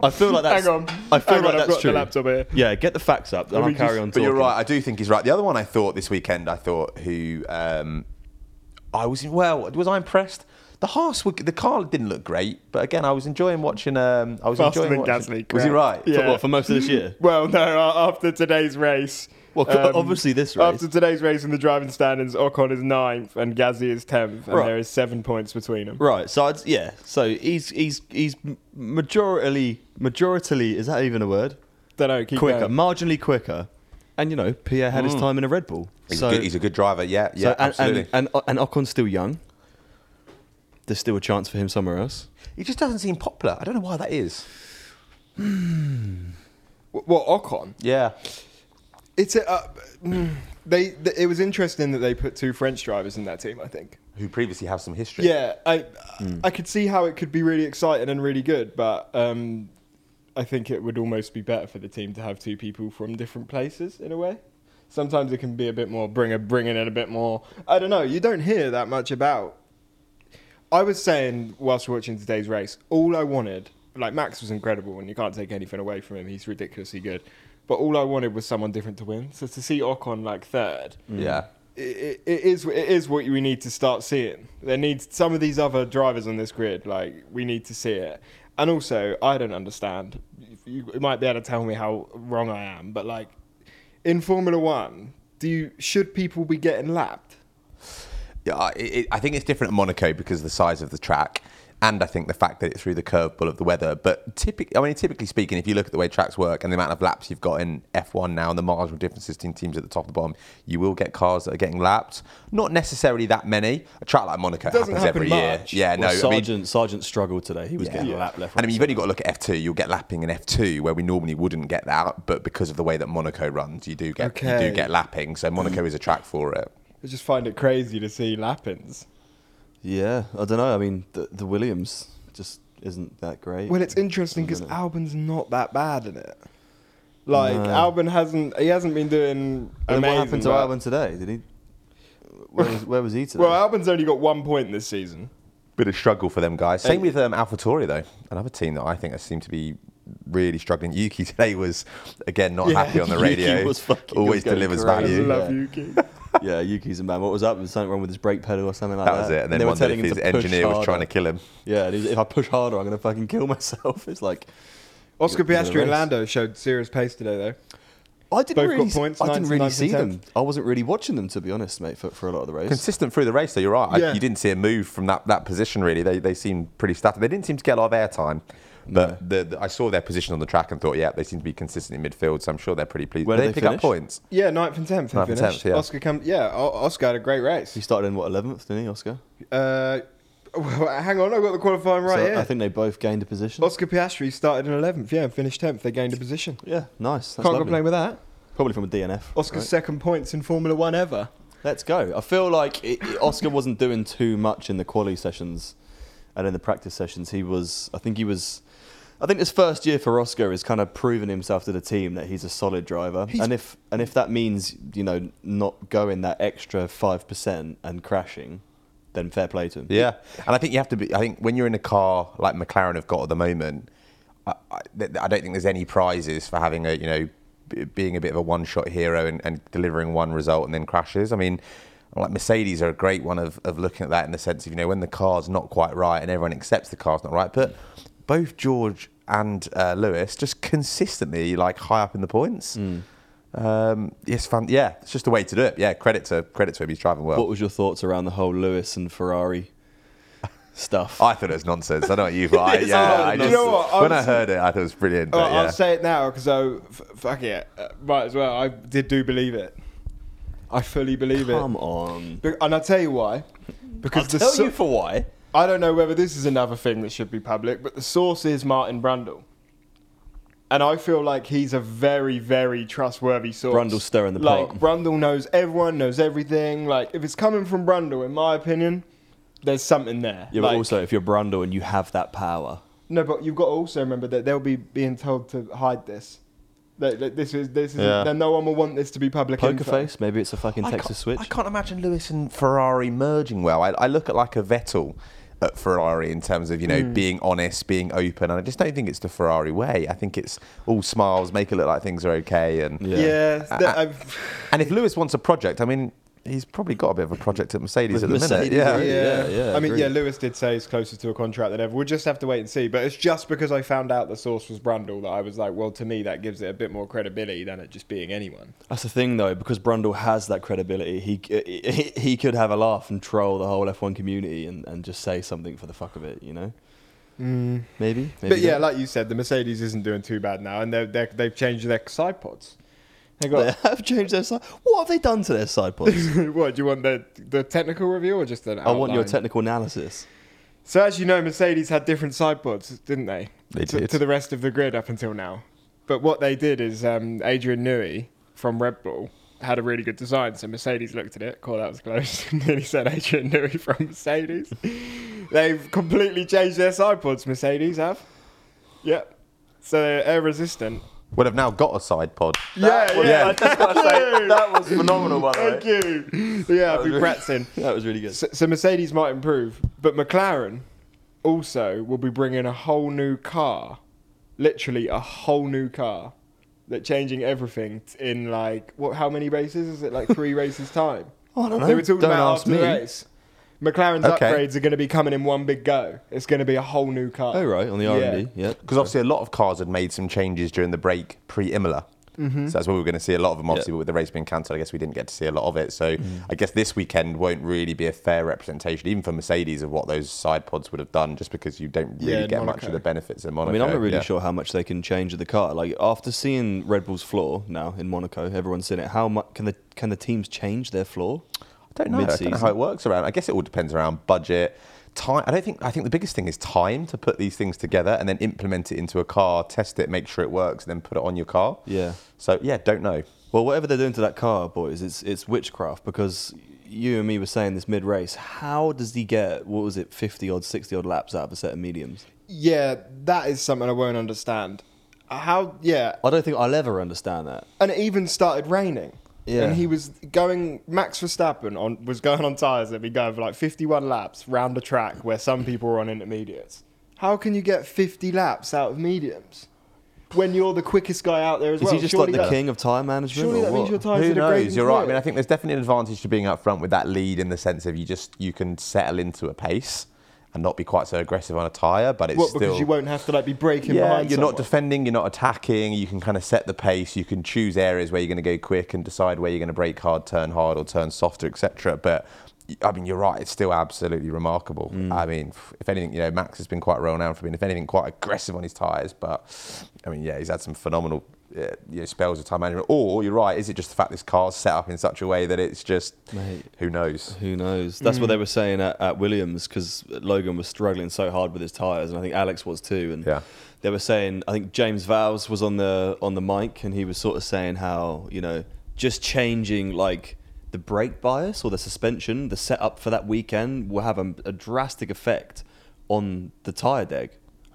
I feel like that's. Hang on. I feel Hang like on, I've that's got true. the laptop here. Yeah, get the facts up, and I'll me carry just- on But talking. you're right. I do think he's right. The other one I thought this weekend, I thought who um, I was well. Was I impressed? The Haas, were- the car didn't look great, but again, I was enjoying watching. Um, I was Faster enjoying than watching. Gasly, Was he crap. right? Yeah. For what, for most of this year? Well, no. a- After today's race. um, Well, obviously this race. After today's race in the driving standings, Ocon is ninth and Gazzy is tenth, and Right. there is seven points between them. Right. So I'd, yeah. So he's he's he's majority majority is that even a word? Don't know. Keep quicker, going. marginally quicker. And you know, Pierre had his time in a Red Bull. He's, so a good, he's a good driver. Yeah, so- yeah, and, absolutely. And, and and Ocon's still young. There's still a chance for him somewhere else. he just doesn't seem popular. I don't know why that is. Wh- What Ocon? Yeah, It's a. Uh, they, th- It was interesting that they put two French drivers in that team. I think. who previously have some history. Yeah, I I could see how it could be really exciting and really good, but um, I think it would almost be better for the team to have two people from different places in a way. Sometimes it can be a bit more bring a bringing in a bit more. I don't know. You don't hear that much about. I was saying whilst watching today's race, all I wanted, like Max was incredible, and you can't take anything away from him. He's ridiculously good. But all I wanted was someone different to win. So to see Ocon like third, mm. yeah. it, it is it is what we need to start seeing. There needs some of these other drivers on this grid. Like we need to see it. And also, I don't understand. You, you might be able to tell me how wrong I am, but like in Formula One, do you should people be getting lapped? Yeah, I- it, it, I think it's different at Monaco because of the size of the track, and I think the fact that it's through the curveball of the weather. But typically, I mean, typically speaking, if you look at the way tracks work and the amount of laps you've got in F1 now, and the marginal differences between teams at the top and the bottom, you will get cars that are getting lapped. Not necessarily that many. A track like Monaco happens happen every year. much. Yeah, no. Well, I mean, Sargeant Sargeant struggled today. He was Yeah. getting Yeah. a lap left. and I mean, you've only got to look at F2. You'll get lapping in F2 where we normally wouldn't get that, but because of the way that Monaco runs, you do get you do get lapping. So Monaco is a track for it. I just find it crazy to see lappings. Yeah, I don't know. I mean, the, the Williams just isn't that great. Well, it's interesting because Isn't it? Albon's not that bad in it. Like No. Albon hasn't he hasn't been doing And amazing. what happened to but- Albon today? Did he? Where was, where was he today? Well, Albon's only got one point this season. Bit of struggle for them guys. Same Hey. with um, AlphaTauri though, another team that I think has seemed to be really struggling. Yuki today was again not Yeah, happy on the Yuki radio. was fucking- Always was going delivers crazy. I value. Yeah. love Yuki. yeah, Yuki's a man. What was up? Was something wrong with his brake pedal or something like That that? was it. And then they were wondered telling him his to push engineer was trying to kill him. Yeah, and he was, if I push harder, I'm going to fucking kill myself. It's like Oscar It Piastri and. Lando showed serious pace today, though. I didn't Both really, points, I didn't really see them. I wasn't really watching them to be honest, mate, for, for a lot of the race. Consistent through the race, though. You're right. I- Yeah. you didn't see a move from that, that position really. They they seemed pretty static. They didn't seem to get a lot of airtime. But the, the, I saw their position on the track and thought, yeah, they seem to be consistent in midfield. So I'm sure they're pretty pleased. Where Did did they they pick up points? Yeah, ninth and tenth. Ninth and 10th, yeah. Oscar come. Yeah, O- Oscar had a great race. He started in what eleventh, didn't he, Oscar? Uh, well, hang on, I've got the qualifying right So here. I think they both gained a position. Oscar Piastri started in 11th, yeah, and finished 10th. They gained a position. Yeah, nice. That's Can't lovely. complain with that. Probably from a DNF. Oscar's right? second points in Formula One ever. Let's go. I feel like it, it- Oscar wasn't doing too much in the quali sessions and in the practice sessions. He was, I think he was, I think this first year for Oscar is kind of proven himself to the team that he's a solid driver. and if and if that means you know not going that extra five percent and crashing, then fair play to him. Yeah, and I think you have to be. I think when you're in a car like McLaren have got at the moment, I, I, I don't think there's any prizes for having a you know b- being a bit of a one-shot hero and, and delivering one result and then crashes. I mean. Like Mercedes are a great one of, of looking at that in the sense of you know when the car's not quite right and everyone accepts the car's not right, but both George and uh, Lewis just consistently like high up in the points. Um, yes, fun. Yeah, it's just a way to do it. Yeah, credit to credit to him. He's driving well. What was your thoughts around the whole Lewis and Ferrari stuff? I thought it was nonsense. I know what you thought. I, yeah, all I You know what? I when I heard it, I thought it was brilliant. Oh, yeah. I'll say it now because I f- fuck it, uh, might as well. I did do believe it. I fully believe Come it, Come on. Be- and I'll tell you why. Because I'll tell so- you for why. I don't know whether this is another thing that should be public, but the source is Martin Brundle. And I feel like he's a very, very trustworthy source. Brundle's stirring the like, pot. Brundle knows everyone, knows everything. Like, if it's coming from Brundle, in my opinion, there's something there. Yeah, like, but also if you're Brundle and you have that power, No, but you've got to also remember that they'll be being told to hide this. That, that this is this is Yeah. then no one will want this to be public. poker info. face. Maybe it's a fucking I Texas switch. I can't imagine Lewis and Ferrari merging well. I, I look at like a Vettel at Ferrari in terms of you know Hmm. being honest, being open, and I just don't think it's the Ferrari way. I think it's all smiles, make it look like things are okay, and Yeah. Yeah, that- Uh, and if Lewis wants a project, I mean, he's probably got a bit of a project at Mercedes With at the Mercedes, minute. Yeah. right? yeah, yeah, I mean, yeah. Lewis did say he's closer to a contract than ever. We'll just have to wait and see. But it's just because I found out the source was Brundle that I was like, well, to me, that gives it a bit more credibility than it just being anyone. That's the thing, though, because Brundle has that credibility. He uh, he, he could have a laugh and troll the whole F1 community and, and just say something for the fuck of it, you know? Mm. Maybe. maybe but yeah, not. like you said, the Mercedes isn't doing too bad now, and they're, they're, they've changed their side pods. They they got. have changed their side. What have they done to their side pods? what do you want the the technical review or just an? I want your outline? technical analysis. So as you know, Mercedes had different side pods, didn't they? They to, did. to the rest of the grid up until now. But what they did is um, Adrian Newey from Red Bull had a really good design. So Mercedes looked at it, call that was close, and nearly said Adrian Newey from Mercedes. They've completely changed their side pods. Mercedes have. Yep. So they're air resistant. Would have now got a side pod. yeah, was- yeah. I just gotta say, that was phenomenal, by the way. Thank you. Yeah, I've been was really- practicing. That was really good. So, so Mercedes might improve, but McLaren also will be bringing a whole new car, literally a whole new car, that changing everything in like what? How many races? Is it like three races time? Oh, I don't know. They were talking Don't about ask after the me. race. McLaren's Okay. upgrades are going to be coming in one big go. It's going to be a whole new car. Oh, right, on the R&D, yeah. Because obviously a lot of cars had made some changes during the break pre-Imola. Mm-hmm. So that's where we were going to see a lot of them. Obviously, Yeah. with the race being cancelled, I guess we didn't get to see a lot of it. So Mm. I guess this weekend won't really be a fair representation, even for Mercedes, of what those side pods would have done, just because you don't really Yeah, in get much Monaco. of the benefits in Monaco. I mean, I'm not really yeah. sure how much they can change of the car. Like after seeing Red Bull's floor now in Monaco, everyone's seen it. How much can the can the teams change their floor? I don't know. I don't know how it works around. I guess it all depends around budget, time. I don't think. I think the biggest thing is time to put these things together and then implement it into a car, test it, make sure it works, and then put it on your car. Yeah. So yeah, don't know. Well, whatever they're doing to that car, boys, it's it's witchcraft because you and me were saying this mid race. How does he get what was it, fifty odd, sixty odd laps out of a set of mediums? Yeah, that is something I won't understand. How? Yeah, I don't think I'll ever understand that. and it even started raining. Yeah. And he was going. Max Verstappen on was going on tires that be going for like 51 laps round a track where some people were on intermediates. How can you get 50 laps out of mediums when you're the quickest guy out there as Is well? he just Surely like the king of tire management? Surely that means your tires Who knows? You're right. I mean, I think there's definitely an advantage to being up front with that lead in the sense of you just you can settle into a pace. And not be quite so aggressive on a tyre, but it's What? still Because you won't have to like be breaking yeah, behind. you're someone. not defending, you're not attacking. You can kind of set the pace. You can choose areas where you're going to go quick and decide where you're going to brake hard, turn hard, or turn softer, etc. But I mean, you're right. It's still absolutely remarkable. Mm. I mean, if anything, you know, Max has been quite well known for being, if anything, quite aggressive on his tyres. But I mean, yeah, he's had some phenomenal you know, spells of time management. Or you're right. Is it just the fact this car's set up in such a way that it's just Mate. who knows? Who knows? That's Mm. what they were saying at, at Williams because Logan was struggling so hard with his tires, and I think Alex was too. And Yeah. they were saying, I think James Vowles was on the on the mic, and he was sort of saying how you know just changing like the brake bias or the suspension, the setup for that weekend will have a, a drastic effect on the tire deg.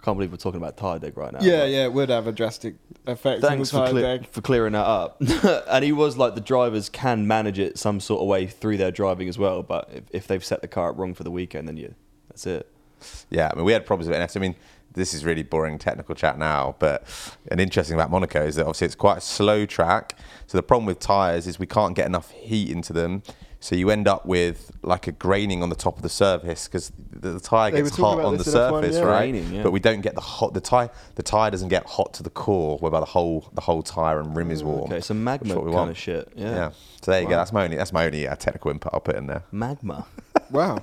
I can't believe we're talking about tire deg right now. Yeah, but- yeah, it would have a drastic effect. Thanks on for, the cle- tire deg. for clearing that up. and he was like, the drivers can manage it some sort of way through their driving as well. But if, if they've set the car up wrong for the weekend, then you, that's it. Yeah, I mean, we had problems with it. I mean, this is really boring technical chat now, but an interesting about Monaco is that obviously it's quite a slow track. So the problem with tyres is we can't get enough heat into them. So you end up with like a graining on the top of the surface because the, the tyre They gets hot on the this F1, surface, yeah. right? Graining, yeah. But we don't get the hot. The tire, the tire doesn't get hot to the core, whereby the whole the whole tire and rim is warm. Okay, so a magma is what we kind want. of shit. Yeah. Yeah. So there you go. That's my only that's my only uh, technical input I'll put in there. Magma. Wow.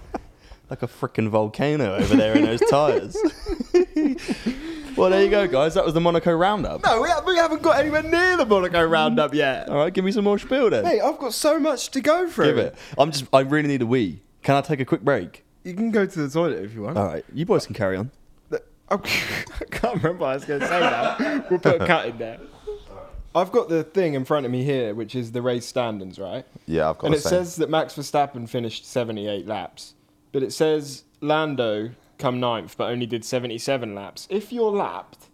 like a freaking volcano over there in those tyres. well, there you go, guys. That was the Monaco Roundup. No, we, ha- we haven't got anywhere near the Monaco Roundup mm. yet. All right, give me some more spiel then. Hey, I've got so much to go through. Give it. I'm just. I really need a wee. Can I take a quick break? You can go to the toilet if you want. All right, you boys can carry on. Oh, I can't remember what I was going to say now. We'll put a cut in there. I've got the thing in front of me here, which is the race standings, right? Yeah, I've got And the it same. says that Max Verstappen finished 78 laps, but it says Lando come ninth, but only did 77 laps. If you're lapped,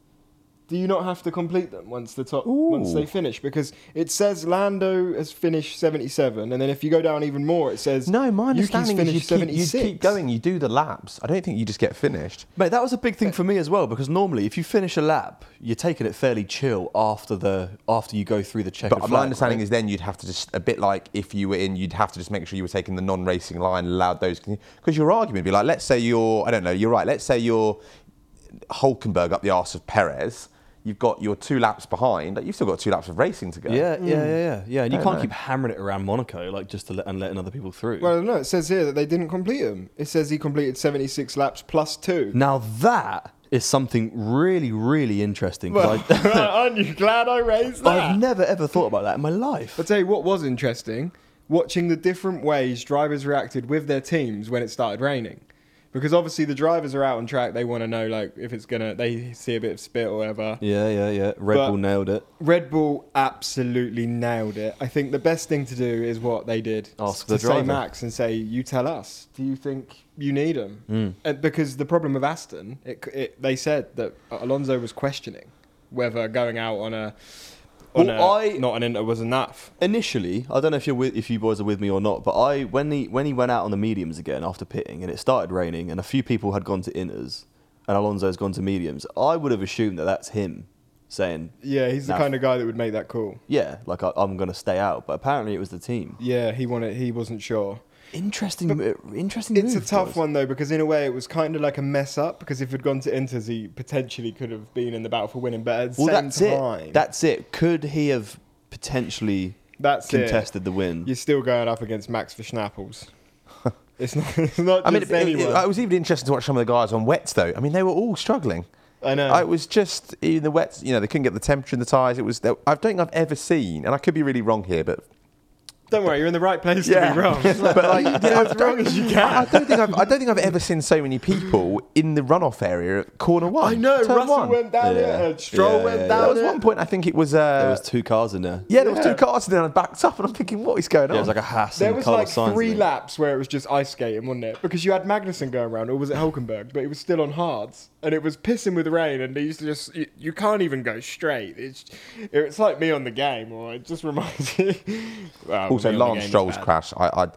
do you not have to complete them once the top once they finish? Because it says Lando has finished 77, and then if you go down even more, it says No, my Yuki's understanding is you keep, you keep going. You do the laps. I don't think you just get finished. Mate, that was a big thing for me as well because normally, if you finish a lap, you're taking it fairly chill after the after you go through the check. But flag. my understanding right? is then you'd have to just a bit like if you were in, you'd have to just make sure you were taking the non-racing line, allowed those because your argument would be like, let's say you're, I don't know, you're right. Let's say you're Hulkenberg up the arse of Perez. You've got your two laps behind. Like, you've still got two laps of racing to go. Yeah, yeah, yeah, yeah, mm. yeah. And you can't know. keep hammering it around Monaco like just to let and letting other people through. Well, no, it says here that they didn't complete them. It says he completed 76 laps plus two. now that is something really, really interesting. Well, I, aren't you glad I raised that? I've never ever thought about that in my life. I'll tell you what was interesting watching the different ways drivers reacted with their teams when it started raining. Because obviously the drivers are out on track, they want to know like if it's gonna they see a bit of spit or whatever. Yeah, yeah, yeah. Red But- Bull nailed it. Red Bull absolutely nailed it. I think the best thing to do is what they did. Ask to the say driver. Max and say, "You tell us. Do you think you need him?" Mm. And because the problem with Aston, it, it, they said that Alonso was questioning whether going out on a on Well, a, I- not an inter was enough. Initially, I don't know if you're with, if you boys are with me or not, but I when he when he went out on the mediums again after pitting and it started raining and a few people had gone to inners and Alonso's gone to mediums, I would have assumed that that's him saying, Yeah, he's the Nah. kind of guy that would make that call. yeah, like I, I'm going to stay out. But apparently, it was the team. Yeah, he wanted. He wasn't sure. Interesting, uh, interesting. It's a tough boys. one though because in a way it was kind of like a mess up because if he'd gone to Inters he potentially could have been in the battle for winning. But at the Well, same that's time, it. That's it. Could he have potentially that's it. contested the win? You're still going up against Max Verschnappels. it's not. It's not I mean, just it, it, anyone. I was even interested to watch some of the guys on wets though. I mean, they were all struggling. I know. I was just in the wets. You know, they couldn't get the temperature in the tires. It was. I don't think I've ever seen, and I could be really wrong here, but Don't worry, you're in the right place to be wrong. but like, You get as wrong as you can. I don't think I've, I don't think I've ever seen so many people in the runoff area at corner one. I know. turn Russell one. went down Yeah. it. and Stroll Yeah, went yeah, yeah. down There was one point I think it was. Uh, there was two cars in there. yeah, there was two cars in there. and then I backed up, and I'm thinking, what is going on? Yeah, it was like a Haas There was like three laps where it was just ice skating, wasn't it? Because you had Magnussen going around, or was it Hulkenberg? But it was still on hards, and it was pissing with rain, and they used to just you, you can't even go straight. It's it's like me on the game, or it just reminds you. Well, also, me on the Lance game Stroll's bad. crash. I, I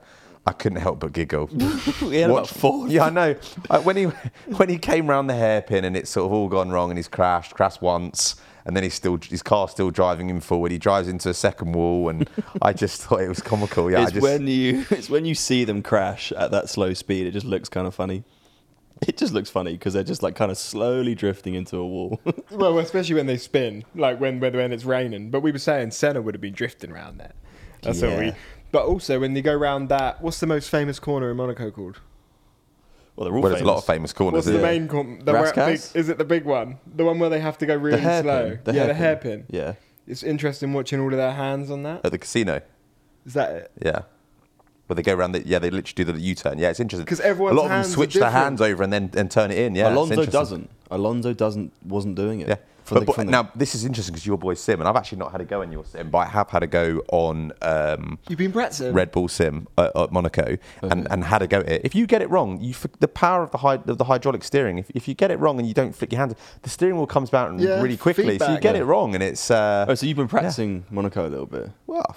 I couldn't help but giggle. He had about Watch- four. Yeah, I know. Uh, when he when he came round the hairpin and it's sort of all gone wrong and he's crashed, crashed once, and then he's still his car's still driving him forward. He drives into a second wall, and I just thought it was comical. Yeah, I it's just when you it's when you see them crash at that slow speed. It just looks kind of funny. It just looks funny because they're just like kind of slowly drifting into a wall. Well, especially when they spin, like when when, when it's raining. But we were saying Senna would have been drifting around there. That's what we. But also when you go round that, what's the most famous corner in Monaco called? well, they're all Well, there's a lot of famous. famous corners. What's the isn't there? main corner? The where- Rascasse? big, is it the big one? The one where they have to go really hairpin, slow? the yeah, the hairpin. hairpin. Yeah. It's interesting watching all of their hands on that. At the casino. Is that it? Yeah. Where they go around the, yeah, they literally do the U-turn. Yeah, it's interesting because everyone a lot of them switch their hands over and then and turn it in. Yeah, it's Alonso doesn't. Alonso doesn't. Wasn't doing it. Yeah. From But, the- but the- now this is interesting because your boy Sim, and I've actually not had a go on your Sim, but I have had a go on um, You've been practicing. Red Bull Sim uh, at Monaco, and, and had a go at it. If you get it wrong, you f- the power of the hy- of the hydraulic steering. If, if you get it wrong and you don't flick your hands, the steering wheel comes out Yeah, really quickly. So you get Yeah. it wrong, and it's uh, oh, so you've been practicing Monaco a little bit. well,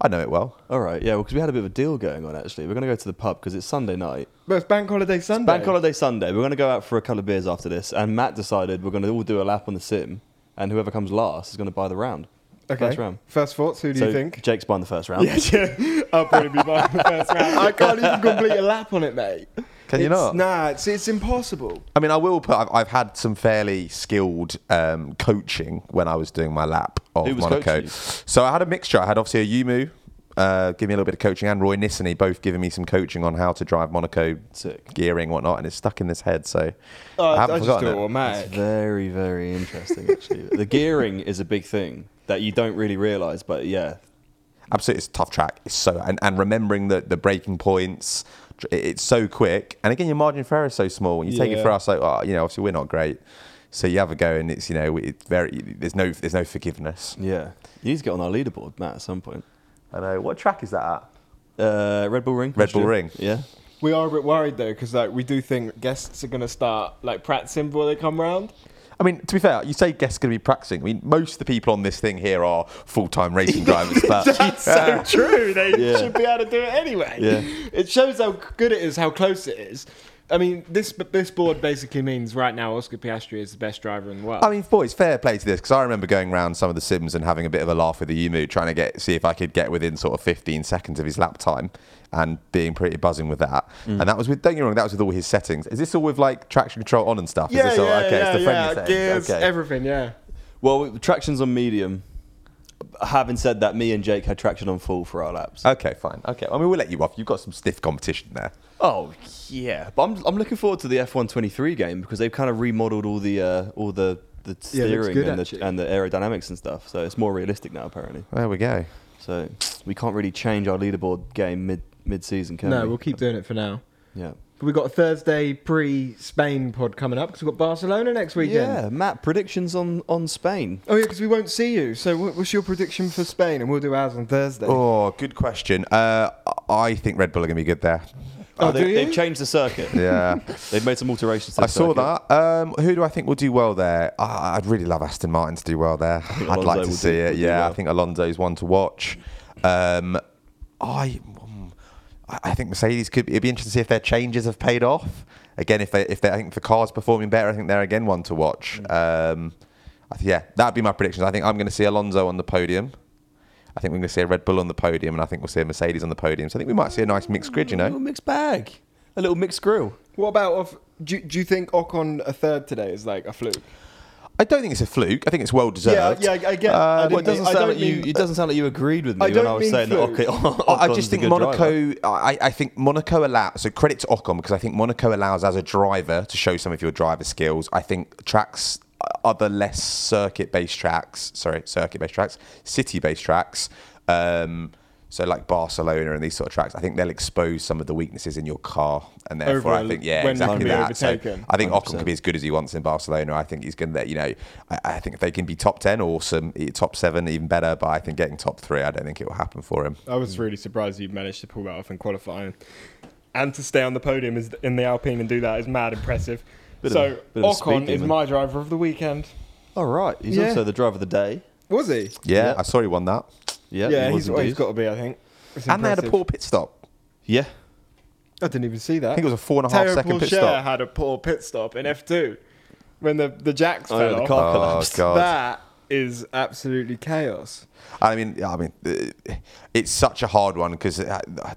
I know it well. All right. Yeah. Well, because we had a bit of a deal going on actually. We're going to go to the pub because it's Sunday night. But it's Bank Holiday Sunday. Bank holiday Sunday. We're going to go out for a couple of beers after this, and Matt decided we're going to all do a lap on the sim, and whoever comes last is going to buy the round. Okay. First round. First thoughts. Who do so you think? Jake's buying the first round. Yes, yeah. I'll probably be buying the first round. I can't even complete a lap on it, mate. Can you It's- not? Nah, it's, it's impossible. I mean, I will put. I've, I've had some fairly skilled um, coaching when I was doing my lap of Who was Monaco. coaching you? So I had a mixture. I had obviously Ayumu. Uh, give me a little bit of coaching, and Roy Nissany both giving me some coaching on how to drive Monaco Sick. gearing, whatnot, and it's stuck in this head. So Oh, I haven't I just forgotten do it it. It's automatic. very, very interesting actually. the gearing is a big thing that you don't really realise, but yeah, Absolutely, it's a tough track. It's so and, and remembering the the braking points, it- it's so quick. And again, your margin for error is so small. When you take it for us, like oh, you know, obviously we're not great. So you have a go, and it's you know, it's very. There's no, there's no forgiveness. yeah. You need to get on our leaderboard, Matt, at some point. I know. What track is that at? Uh, Red Bull Ring. Red Bull Austria. Ring. Yeah. We are a bit worried though, because like we do think guests are gonna start like practicing before they come round. I mean, to be fair, you say guests going to be practicing. I mean, most of the people on this thing here are full-time racing drivers, but That's so true. They Yeah. should be able to do it anyway. Yeah. It shows how good it is, how close it is. I mean, this this board basically means right now Oscar Piastri is the best driver in the world. I mean, boys, fair play to this because I remember going around some of the sims and having a bit of a laugh with Ayumu, trying to get see if I could get within sort of 15 seconds of his lap time, and being pretty buzzing with that. Mm. And that was with don't get me wrong, that was with all his settings. Is this all with like traction control on and stuff? yeah, Is this all, yeah, okay, yeah, it's the friendly yeah. Gears, okay. everything. Yeah. Well, traction's on medium. Having said that, me and Jake had traction on full for our laps. okay, fine. Okay, I mean we'll let you off. You've got some stiff competition there. Oh yeah, but I'm I'm looking forward to the F123 game because they've kind of remodeled all the uh, all the the Yeah, it looks steering good, and, the, actually. and the aerodynamics and stuff. So it's more realistic now apparently. There we go. So we can't really change our leaderboard game mid mid season, can we? No, we? we'll keep doing it for now. Yeah. But we've got a Thursday pre-Spain pod coming up because we've got Barcelona next weekend. Yeah, Matt, predictions on on Spain. Oh yeah, because we won't see you. So wh- what's your prediction for Spain? And we'll do ours on Thursday. Oh, good question. Uh, I think Red Bull are going to be good there. Oh, they, they've changed the circuit. Yeah. They've made some alterations. To I the saw circuit. that. Um, who do I think will do well there? Ah, I'd really love Aston Martin to do well there. I'd like to see do- it. will do Yeah, I well. think Alonso's one to watch. Um, I, I I think Mercedes could. It'd be interesting to see if their changes have paid off. Again, if they, if they, I think the car's performing better, I think they're again one to watch. Mm. Um, I th- yeah, that'd be my predictions. I think I'm going to see Alonso on the podium. I think we're going to see a Red Bull on the podium, and I think we'll see a Mercedes on the podium. So I think we might see a nice mixed grid. You know? A little mixed bag. A little mixed grill. What about off? Do, do you think Ocon a third today is like a fluke? I don't think it's a fluke. I think it's well deserved. Yeah, yeah, I get. Uh, I Well, it doesn't mean- sound don't like you. It doesn't sound like you agreed with me I when I was mean saying that. fluke. Okay, I I just think. Monaco. I, I think Monaco allows. So credit to Ocon because I think Monaco allows as a driver to show some of your driver skills. I think tracks, other less circuit-based tracks. Sorry, circuit-based tracks, city-based tracks. Um, so like Barcelona and these sort of tracks, I think they'll expose some of the weaknesses in your car, and therefore I think yeah, exactly that. So. I think Ocon 100%. can be as good as he wants in Barcelona. I think he's going to, you know, I, I think if they can be top ten, awesome. Top seven, even better. But I think getting top three, I don't think it will happen for him. I was really surprised you managed to pull that off in qualifying, and to stay on the podium is in the Alpine and do that is mad impressive. Bit of so a- bit of a Ocon is my driver of the weekend. All right. He's Yeah. also the driver of the day. Was he? Yeah, Yeah. I saw he won that. Yeah. yeah, he was he's, well, he's indeed. got to be. I think. It's And they had a impressive. poor pit stop. Yeah. I didn't even see that. I think it was a four and a half Théo second pit Pourchaire stop. had a poor pit stop in F2 when the the jacks Oh, fell yeah, the off. car Oh collapsed. god! That is absolutely chaos. I mean, I mean, uh, it's such a hard one because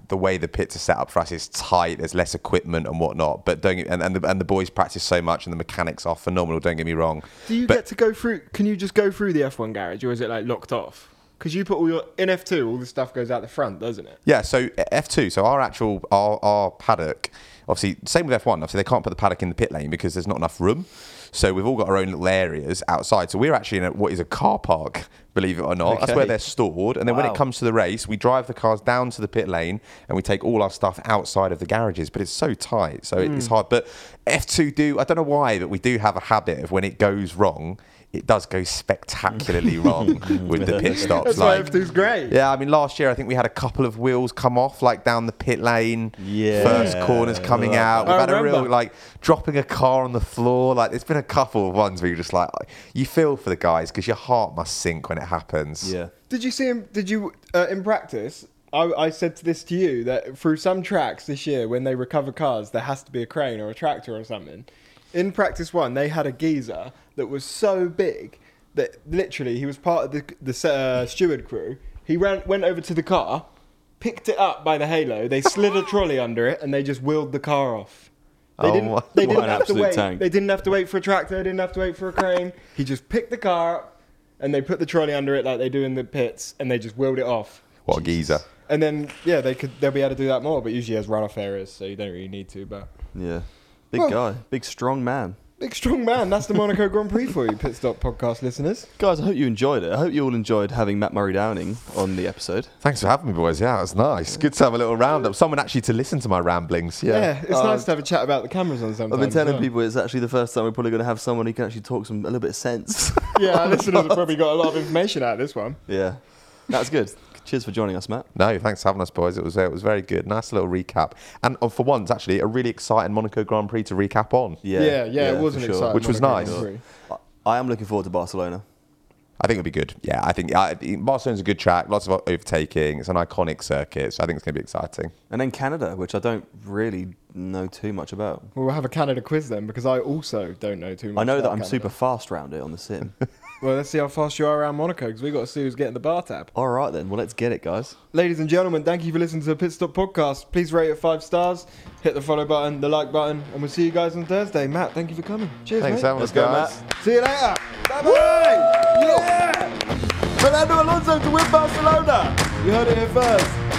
the way the pits are set up for us is tight. There's less equipment and whatnot. But don't get, and and the, and the boys practice so much, and the mechanics are phenomenal. Don't get me wrong. Do you But- get to go through? Can you just go through the F1 garage, or is it like locked off? Because you put all your in F2, all the stuff goes out the front, doesn't it? Yeah, so F2, so our actual our, our paddock, obviously same with F1. Obviously they can't put the paddock in the pit lane because there's not enough room. So we've all got our own little areas outside. So we're actually in a, what is a car park, believe it or not. That's where they're stored. And then when it comes to the race, we drive the cars down to the pit lane and we take all our stuff outside of the garages. But it's so tight, so it's hmm. hard. But F2 do I don't know why, but we do have a habit of when it goes wrong. It does go spectacularly wrong with the pit stops. That's why like, F2's great. yeah, I mean, last year I think we had a couple of wheels come off, like down the pit lane. Yeah. First corners coming out. We've I had a real like dropping a car on the floor. Like, there's been a couple of ones where you're just like, you feel for the guys because your heart must sink when it happens. Yeah. Did you see him? Did you uh, in practice? I, I said to this to you that through some tracks this year, when they recover cars, there has to be a crane or a tractor or something. In practice one, they had a geezer that was so big that literally he was part of the the uh, steward crew. He ran went over to the car, picked it up by the halo. They slid a trolley under it, and they just wheeled the car off. They Oh didn't. my- They didn't an have to wait. tank. They didn't have to wait for a tractor. They didn't have to wait for a crane. He just picked the car up, and they put the trolley under it like they do in the pits, and they just wheeled it off. What a geezer. And then yeah, they could they'll be able to do that more, but usually has runoff areas, so you don't really need to. But Yeah. Big Well- guy. Big strong man. big strong man, that's the Monaco Grand Prix for you, Pit Stop Podcast listeners. Guys, I hope you enjoyed it. I hope you all enjoyed having Matt Murray Downing on the episode. Thanks for having me, boys. Yeah, it was nice. Good to have a little roundup. Someone actually to listen to my ramblings. Yeah, Yeah. it's Uh, nice to have a chat about the cameras on sometimes. I've been telling as well. people it's actually the first time we're probably going to have someone who can actually talk some a little bit of sense. Yeah, our listeners have probably got a lot of information out of this one. yeah. That's good. Cheers for joining us, Matt. No, thanks for having us, boys. It was uh, it was very good. Nice little recap, and uh, for once, actually, a really exciting Monaco Grand Prix to recap on. Yeah. Yeah, yeah, it was an sure. exciting Which was nice. I I am looking forward to Barcelona. I think it'll be good. Yeah, I think uh, Barcelona's a good track. Lots of overtaking. It's an iconic circuit, so I think it's going to be exciting. And then Canada, which I don't really know too much about. Well, we'll have a Canada quiz then, because I also don't know too much. I know that I'm Canada. super fast round it on the sim. Well, let's see how fast you are around Monaco, because we got to see who's getting the bar tab. All right then. Well, let's get it, guys. Ladies and gentlemen, thank you for listening to the Pit Stop Podcast. Please rate it five stars, hit the follow button, the like button, and we'll see you guys on Thursday. Matt, thank you for coming. Cheers, Thanks mate. having Let's us, go, guys. Matt. See you later. Bye bye. Yeah. Fernando Alonso to win Barcelona. You heard it here first.